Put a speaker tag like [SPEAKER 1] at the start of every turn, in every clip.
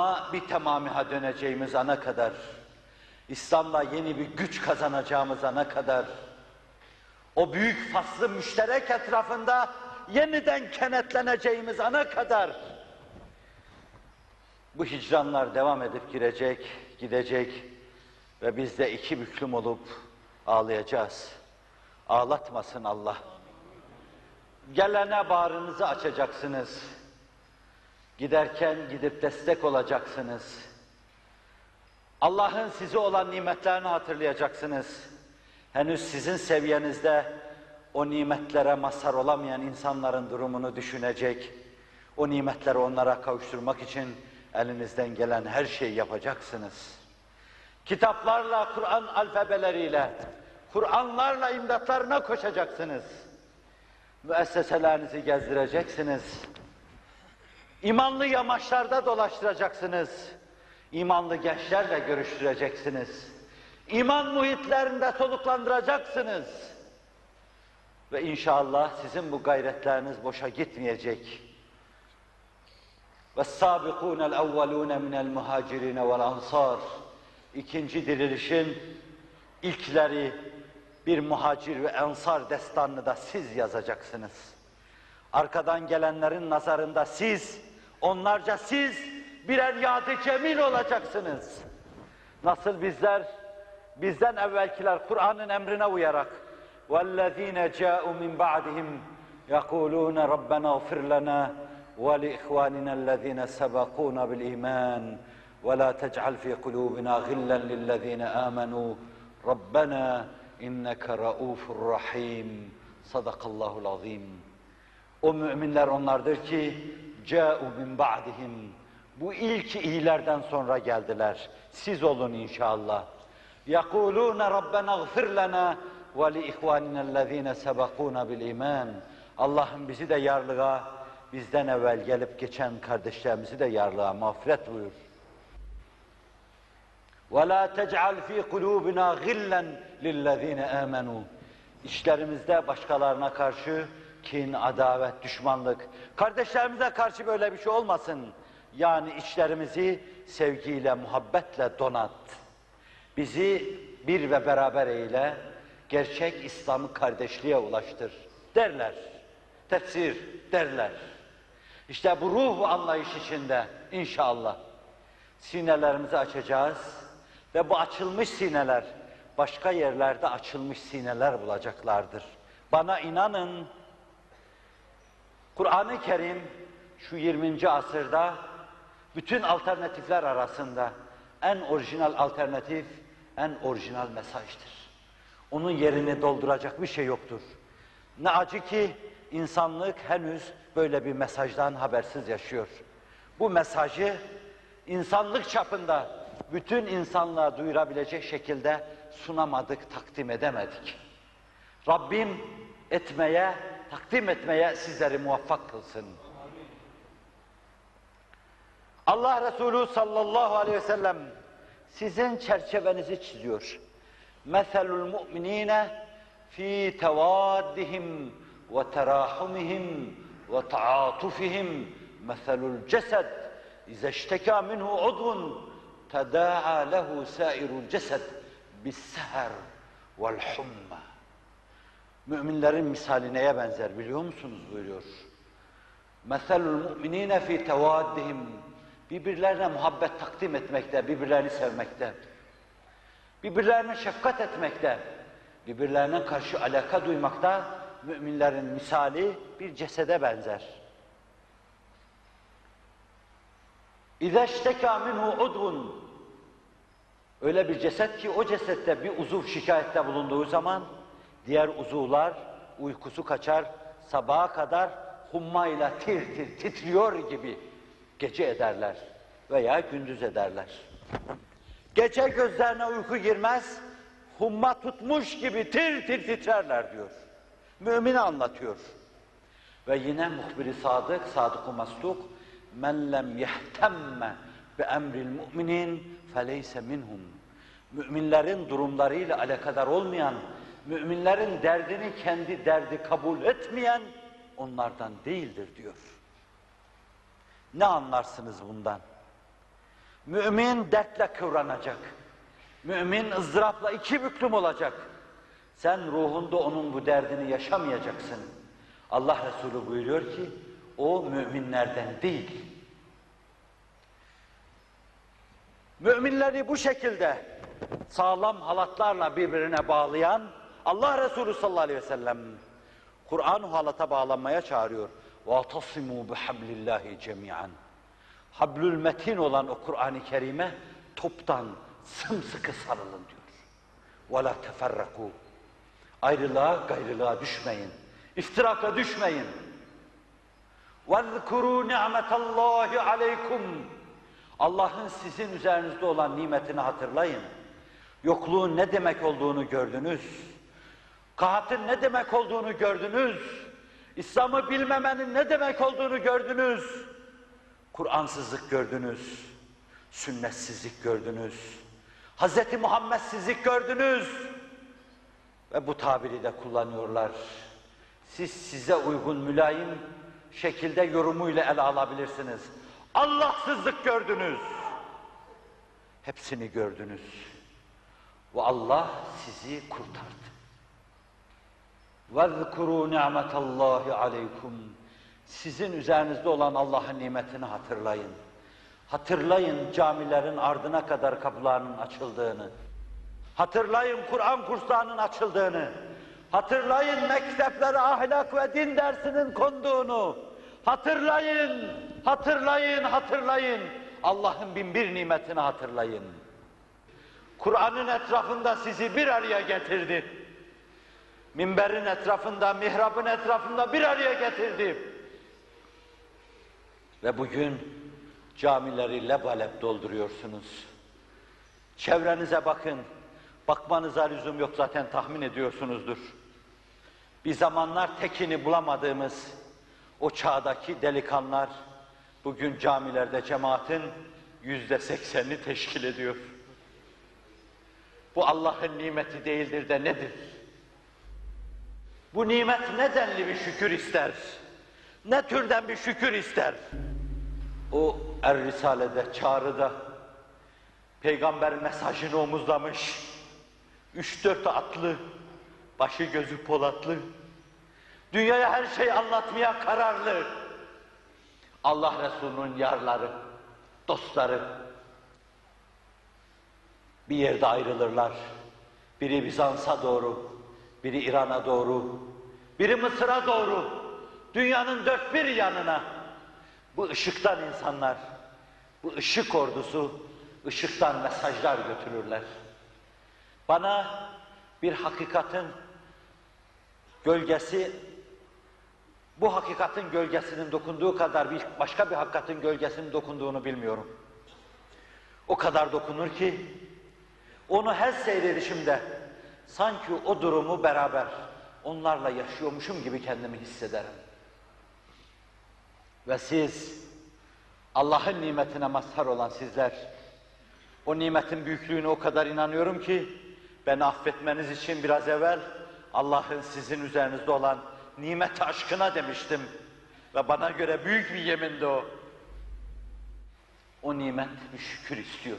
[SPEAKER 1] İslam'a bir tamamiha döneceğimiz ana kadar, İslam'la yeni bir güç kazanacağımız ana kadar, o büyük faslı müşterek etrafında yeniden kenetleneceğimiz ana kadar, bu hicranlar devam edip girecek, gidecek ve biz de iki büklüm olup ağlayacağız. Ağlatmasın Allah. Gelene bağrınızı açacaksınız. Giderken gidip destek olacaksınız. Allah'ın size olan nimetlerini hatırlayacaksınız. Henüz sizin seviyenizde o nimetlere mazhar olamayan insanların durumunu düşünecek, o nimetleri onlara kavuşturmak için elinizden gelen her şeyi yapacaksınız. Kitaplarla, Kur'an alfabeleriyle, Kur'anlarla imdatlarına koşacaksınız. Müesseselerinizi gezdireceksiniz. İmanlı yamaçlarda dolaştıracaksınız. İmanlı gençlerle görüştüreceksiniz. İman muhitlerinde soluklandıracaksınız. Ve inşallah sizin bu gayretleriniz boşa gitmeyecek. وَالسَّابِقُونَ الْاَوَّلُونَ مِنَ الْمُهَاجِرِينَ وَالْاَنْصَارِ İkinci dirilişin ilkleri bir muhacir ve ensar destanını da siz yazacaksınız. Arkadan gelenlerin nazarında siz, onlarca siz birer yadı cemil olacaksınız. Nasıl bizler, bizden evvelkiler Kur'an'ın emrine uyarak وَالَّذ۪ينَ جَاءُوا مِنْ بَعْدِهِمْ يَقُولُونَ رَبَّنَا اغْفِرْ لَنَا وَلِإِخْوَانِنَا الَّذ۪ينَ سَبَقُونَ بِالْإِيمَانِ وَلَا تَجْعَلْ فِي قُلُوبِنَا غِلًّا لِلَّذ۪ينَ آمَنُوا رَبَّنَا اِنَّكَ رَؤُوفٌ رَحِيمٌ Sadakallahul azim. O müminler onlardır ki ca'u min ba'dihim. Bu ilk iyilerden sonra geldiler. Siz olun inşallah. Yakuluna Rabbena gfir lana ve li ihvaninellezine sebekuna bil iman. Allah'ım bizi de yarlığa, bizden evvel gelip geçen kardeşlerimizi de yarlığa mağfiret buyur. Ve la tec'al fi kulubina gillen lillezine amenu. İşlerimizde başkalarına karşı kin, adavet, düşmanlık, kardeşlerimize karşı böyle bir şey olmasın. Yani içlerimizi sevgiyle, muhabbetle donat. Bizi bir ve beraber eyle, gerçek İslam'ı kardeşliğe ulaştır derler. Tefsir derler. İşte bu ruh anlayış içinde inşallah sinelerimizi açacağız ve bu açılmış sineler başka yerlerde açılmış sineler bulacaklardır. Bana inanın, Kur'an-ı Kerim şu 20. asırda bütün alternatifler arasında en orijinal alternatif, en orijinal mesajdır. Onun yerini dolduracak bir şey yoktur. Ne acı ki insanlık henüz böyle bir mesajdan habersiz yaşıyor. Bu mesajı insanlık çapında bütün insanlığa duyurabilecek şekilde sunamadık, takdim edemedik. Rabbim etmeye, takdim etmeye sizleri muvaffak kılsın. Allah Resulü sallallahu aleyhi ve sellem sizin çerçevenizi çiziyor. Meselul mu'minine fi tevaddihim ve terahumihim ve taatufihim meselul cesed ize işteka minhu udvun teda'a lehu sairul cesed bis-seher vel humma. Müminlerin misali neye benzer biliyor musunuz buyuruyor. Meselul mu'minine fi tevaddihim birbirlerine muhabbet takdim etmekte, birbirlerini sevmekte, birbirlerine şefkat etmekte, birbirlerine karşı alaka duymakta müminlerin misali bir cesede benzer. اِذَا اشْتَكَى مِنْهُ عُدْوٌ Öyle bir ceset ki o cesette bir uzuv şikayette bulunduğu zaman diğer uzuvlar uykusu kaçar, sabaha kadar hummayla tir tir titriyor gibi gece ederler veya gündüz ederler. Gece gözlerine uyku girmez, humma tutmuş gibi tir tir titrerler diyor. Mümin anlatıyor. Ve yine muhbiri sadık, sadık-ı masduk, men lem yehtemme bi emril mu'minin feleyse minhum. Müminlerin durumlarıyla alakadar olmayan, müminlerin derdini kendi derdi kabul etmeyen onlardan değildir diyor. Ne anlarsınız bundan? Mümin dertle kıvranacak. Mümin ızdırapla iki büklüm olacak. Sen ruhunda onun bu derdini yaşamayacaksın. Allah Resulü buyuruyor ki, o müminlerden değil. Müminleri bu şekilde sağlam halatlarla birbirine bağlayan Allah Resulü sallallahu aleyhi ve sellem Kur'an halata bağlanmaya çağırıyor. وَاَتَصِمُوا بِحَبْلِ اللّٰهِ جَمِيعًا Hablül metin olan o Kur'an-ı Kerim'e toptan sımsıkı sarılın diyor. وَلَا تَفَرَّقُوا Ayrılığa, gayrılığa düşmeyin. İftiraka düşmeyin. وَذْكُرُوا نِعْمَةَ اللّٰهِ عَلَيْكُمْ Allah'ın sizin üzerinizde olan nimetini hatırlayın. Yokluğun ne demek olduğunu gördünüz. Kahatın ne demek olduğunu gördünüz. İslam'ı bilmemenin ne demek olduğunu gördünüz. Kur'ansızlık gördünüz. Sünnetsizlik gördünüz. Hz. Muhammedsizlik gördünüz. Ve bu tabiri de kullanıyorlar. Siz size uygun mülayim şekilde yorumuyla ele alabilirsiniz. Allahsızlık gördünüz. Hepsini gördünüz. Ve Allah sizi kurtardı. وَذْكُرُوا نِعْمَةَ اللّٰهِ عَلَيْكُمْ Sizin üzerinizde olan Allah'ın nimetini hatırlayın. Hatırlayın camilerin ardına kadar kapılarının açıldığını. Hatırlayın Kur'an kurslarının açıldığını. Hatırlayın mekteplere ahlak ve din dersinin konduğunu. Hatırlayın, hatırlayın, hatırlayın. Allah'ın bin bir nimetini hatırlayın. Kur'an'ın etrafında sizi bir araya getirdi. Minberin etrafında, mihrabın etrafında bir araya getirdi. Ve bugün camileri lebalep dolduruyorsunuz. Çevrenize bakın. Bakmanıza lüzum yok zaten tahmin ediyorsunuzdur. Bir zamanlar tekini bulamadığımız o çağdaki delikanlar bugün camilerde cemaatin yüzde seksenini teşkil ediyor. Bu Allah'ın nimeti değildir de nedir? Bu nimet ne denli bir şükür ister? Ne türden bir şükür ister? O Er Risale'de, çağrıda peygamber mesajını omuzlamış. Üç dört atlı, başı gözü polatlı, dünyaya her şey anlatmaya kararlı. Allah Resulü'nün yarları, dostları bir yerde ayrılırlar. Biri Bizans'a doğru, biri İran'a doğru, biri Mısır'a doğru, dünyanın dört bir yanına. Bu ışıktan insanlar, bu ışık ordusu, ışıktan mesajlar götürürler. Bana bir hakikatin gölgesi, bu hakikatin gölgesinin dokunduğu kadar bir başka bir hakikatin gölgesinin dokunduğunu bilmiyorum. O kadar dokunur ki, onu her seyredişimde sanki o durumu beraber onlarla yaşıyormuşum gibi kendimi hissederim. Ve siz, Allah'ın nimetine mazhar olan sizler, o nimetin büyüklüğüne o kadar inanıyorum ki, beni affetmeniz için biraz evvel Allah'ın sizin üzerinizde olan nimet aşkına demiştim. Ve bana göre büyük bir yemindi o. O nimet bir şükür istiyor.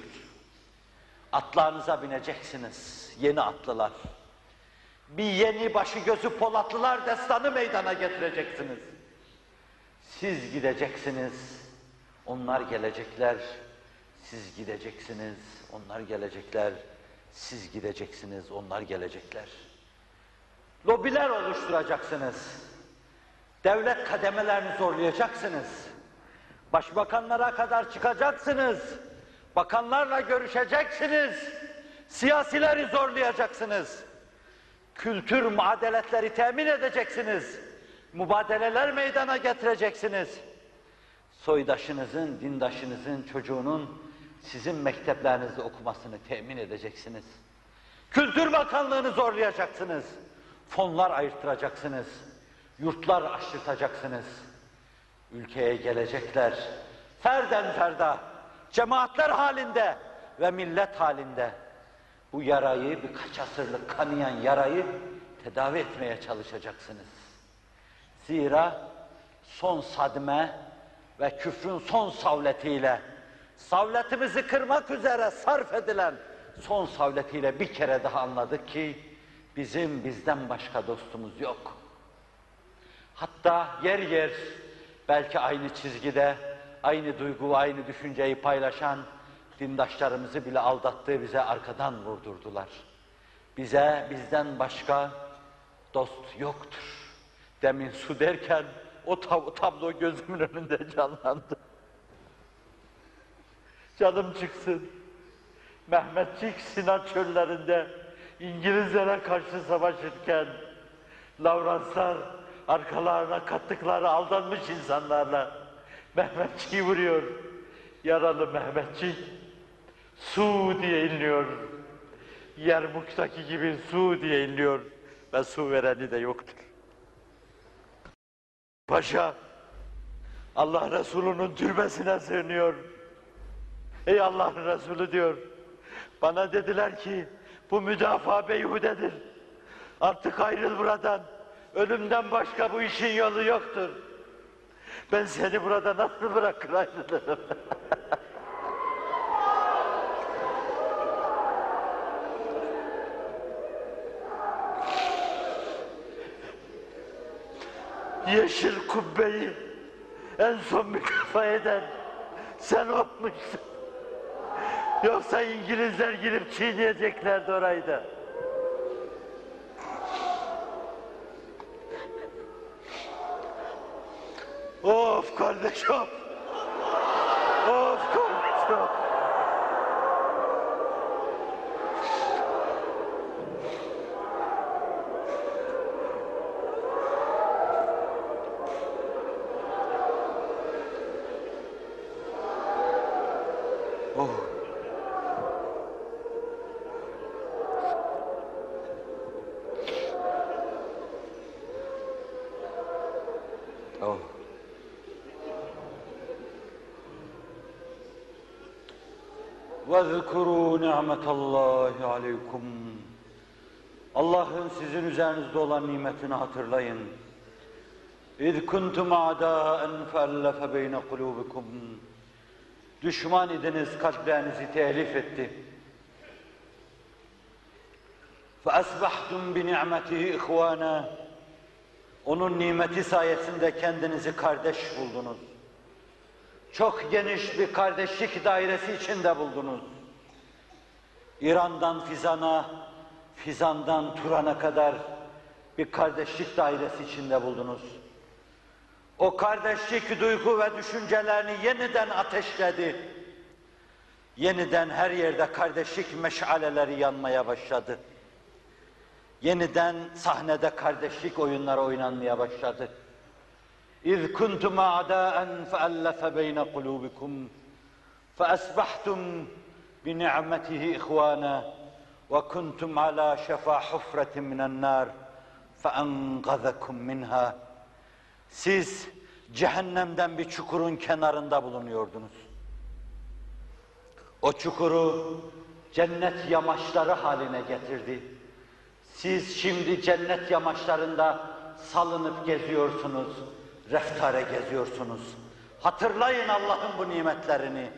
[SPEAKER 1] Atlarınıza bineceksiniz, yeni atlılar. Bir yeni başı gözü polatlılar destanı meydana getireceksiniz. Siz gideceksiniz, onlar gelecekler. Siz gideceksiniz, onlar gelecekler. Siz gideceksiniz, onlar gelecekler. Lobiler oluşturacaksınız. Devlet kademelerini zorlayacaksınız. Başbakanlara kadar çıkacaksınız. Bakanlarla görüşeceksiniz. Siyasileri zorlayacaksınız. Kültür muadeletleri temin edeceksiniz. Mübadeleler meydana getireceksiniz. Soydaşınızın, dindaşınızın, çocuğunun sizin mekteplerinizde okumasını temin edeceksiniz. Kültür Bakanlığı'nı zorlayacaksınız. Fonlar ayırttıracaksınız. Yurtlar açtırtacaksınız. Ülkeye gelecekler. Ferden ferda, cemaatler halinde ve millet halinde bu yarayı, birkaç asırlık kanayan yarayı tedavi etmeye çalışacaksınız. Zira son sadme ve küfrün son savletiyle savletimizi kırmak üzere sarf edilen son savletiyle bir kere daha anladık ki bizim bizden başka dostumuz yok. Hatta yer yer belki aynı çizgide, aynı duygu aynı düşünceyi paylaşan dindaşlarımızı bile aldattığı bize arkadan vurdurdular. Bize bizden başka dost yoktur. Demin su derken o tab tablo gözümün önünde canlandı. Canım çıksın. Mehmetçik Sinan çöllerinde İngilizlere karşı savaşırken Lavranslar arkalarına kattıkları aldanmış insanlarla Mehmetçiği vuruyor. Yaralı Mehmetçik su diye inliyor. Yermuk'taki gibi su diye inliyor ve su vereni de yoktur. Paşa Allah Resulü'nün türbesine sığınıyor. Ey Allah'ın Resulü diyor. Bana dediler ki bu müdafaa beyhudedir. Artık ayrıl buradan. Ölümden başka bu işin yolu yoktur. Ben seni burada nasıl bırakır ayrılırım? Yeşil kubbeyi en son mükafa eden sen olmuşsun. Yoksa İngilizler girip çiğneyeceklerdi orayı da. Of kardeşim. Of kardeşim. وَاذْكُرُوا نِعْمَةَ اللّٰهِ عَلَيْكُمْ Allah'ın sizin üzerinizde olan nimetini hatırlayın. اِذْ كُنْتُمْ عَدَاءً فَأَلَّفَ بَيْنَ قُلُوبِكُمْ Düşman idiniz, kalplerinizi telif etti. فَأَسْبَحْتُمْ بِنِعْمَتِهِ اِخْوَانًا Onun nimeti sayesinde kendinizi kardeş buldunuz. Çok geniş bir kardeşlik dairesi içinde buldunuz. İran'dan Fizan'a, Fizan'dan Turan'a kadar bir kardeşlik dairesi içinde buldunuz. O kardeşlik duygu ve düşüncelerini yeniden ateşledi. Yeniden her yerde kardeşlik meşaleleri yanmaya başladı. Yeniden sahnede kardeşlik oyunları oynanmaya başladı. A'daen fe'allefe beyne kulubikum fe'asbahtum bi ni'metihi ihwana ve kuntum ala şefa hufretin minen nar fe'engazakum minha. Siz cehennemden bir çukurun kenarında bulunuyordunuz. O çukuru cennet yamaçları haline getirdi. Siz şimdi cennet yamaçlarında salınıp geziyorsunuz, reftare geziyorsunuz. Hatırlayın Allah'ın bu nimetlerini.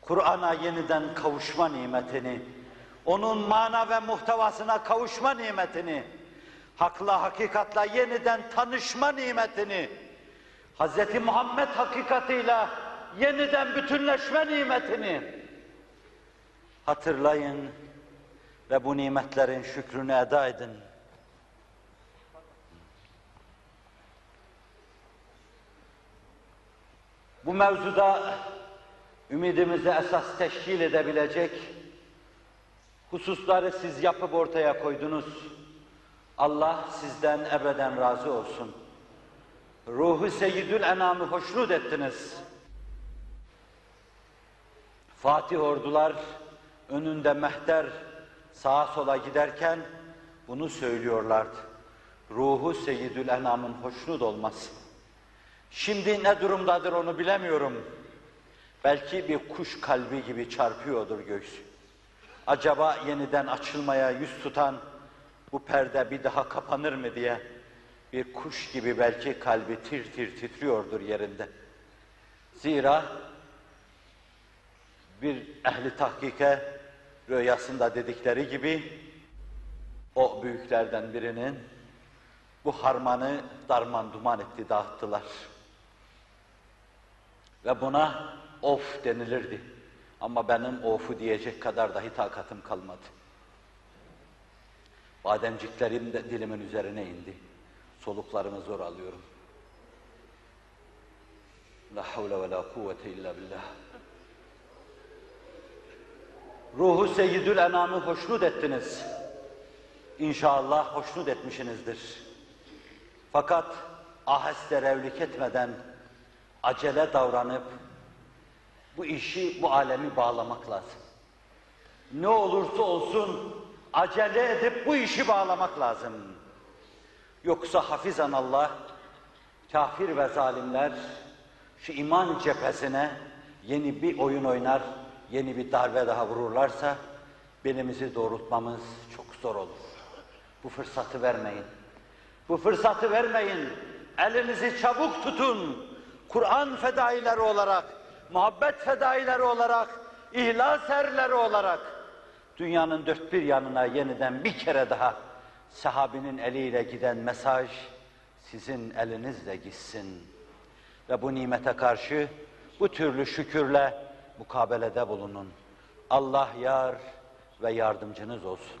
[SPEAKER 1] Kur'an'a yeniden kavuşma nimetini, onun mana ve muhtevasına kavuşma nimetini, hakla hakikatla yeniden tanışma nimetini, Hz. Muhammed hakikatıyla yeniden bütünleşme nimetini hatırlayın ve bu nimetlerin şükrünü eda edin. Bu mevzuda ümidimizi esas teşkil edebilecek hususları siz yapıp ortaya koydunuz. Allah sizden ebeden razı olsun. Ruhu Seyyidül Enam'ı hoşnut ettiniz. Fatih ordular önünde mehter sağa sola giderken bunu söylüyorlardı. Ruhu Seyyidül Enam'ın hoşnut olması. Şimdi ne durumdadır onu bilemiyorum. Belki bir kuş kalbi gibi çarpıyordur göğsü. Acaba yeniden açılmaya yüz tutan bu perde bir daha kapanır mı diye bir kuş gibi belki kalbi tir tir titriyordur yerinde. Zira bir ehli tahkike rüyasında dedikleri gibi o büyüklerden birinin bu harmanı darman duman etti, dağıttılar. Ve buna of denilirdi. Ama benim of'u diyecek kadar dahi takatım kalmadı. Bademciklerim de dilimin üzerine indi. Soluklarımı zor alıyorum. La havle ve la kuvvete illa billah. Ruhu seyyidül enamı hoşnut ettiniz. İnşallah hoşnut etmişsinizdir. Fakat aheste revlik etmeden acele davranıp bu işi, bu alemi bağlamak lazım. Ne olursa olsun acele edip bu işi bağlamak lazım. Yoksa hafizan Allah, kafir ve zalimler şu iman cephesine yeni bir oyun oynar, yeni bir darbe daha vururlarsa belimizi doğrultmamız çok zor olur. Bu fırsatı vermeyin. Bu fırsatı vermeyin. Elinizi çabuk tutun. Kur'an fedaileri olarak, muhabbet fedaileri olarak, ihlas erleri olarak dünyanın dört bir yanına yeniden bir kere daha sahabinin eliyle giden mesaj sizin elinizle gitsin. Ve bu nimete karşı bu türlü şükürle mukabelede bulunun. Allah yar ve yardımcınız olsun.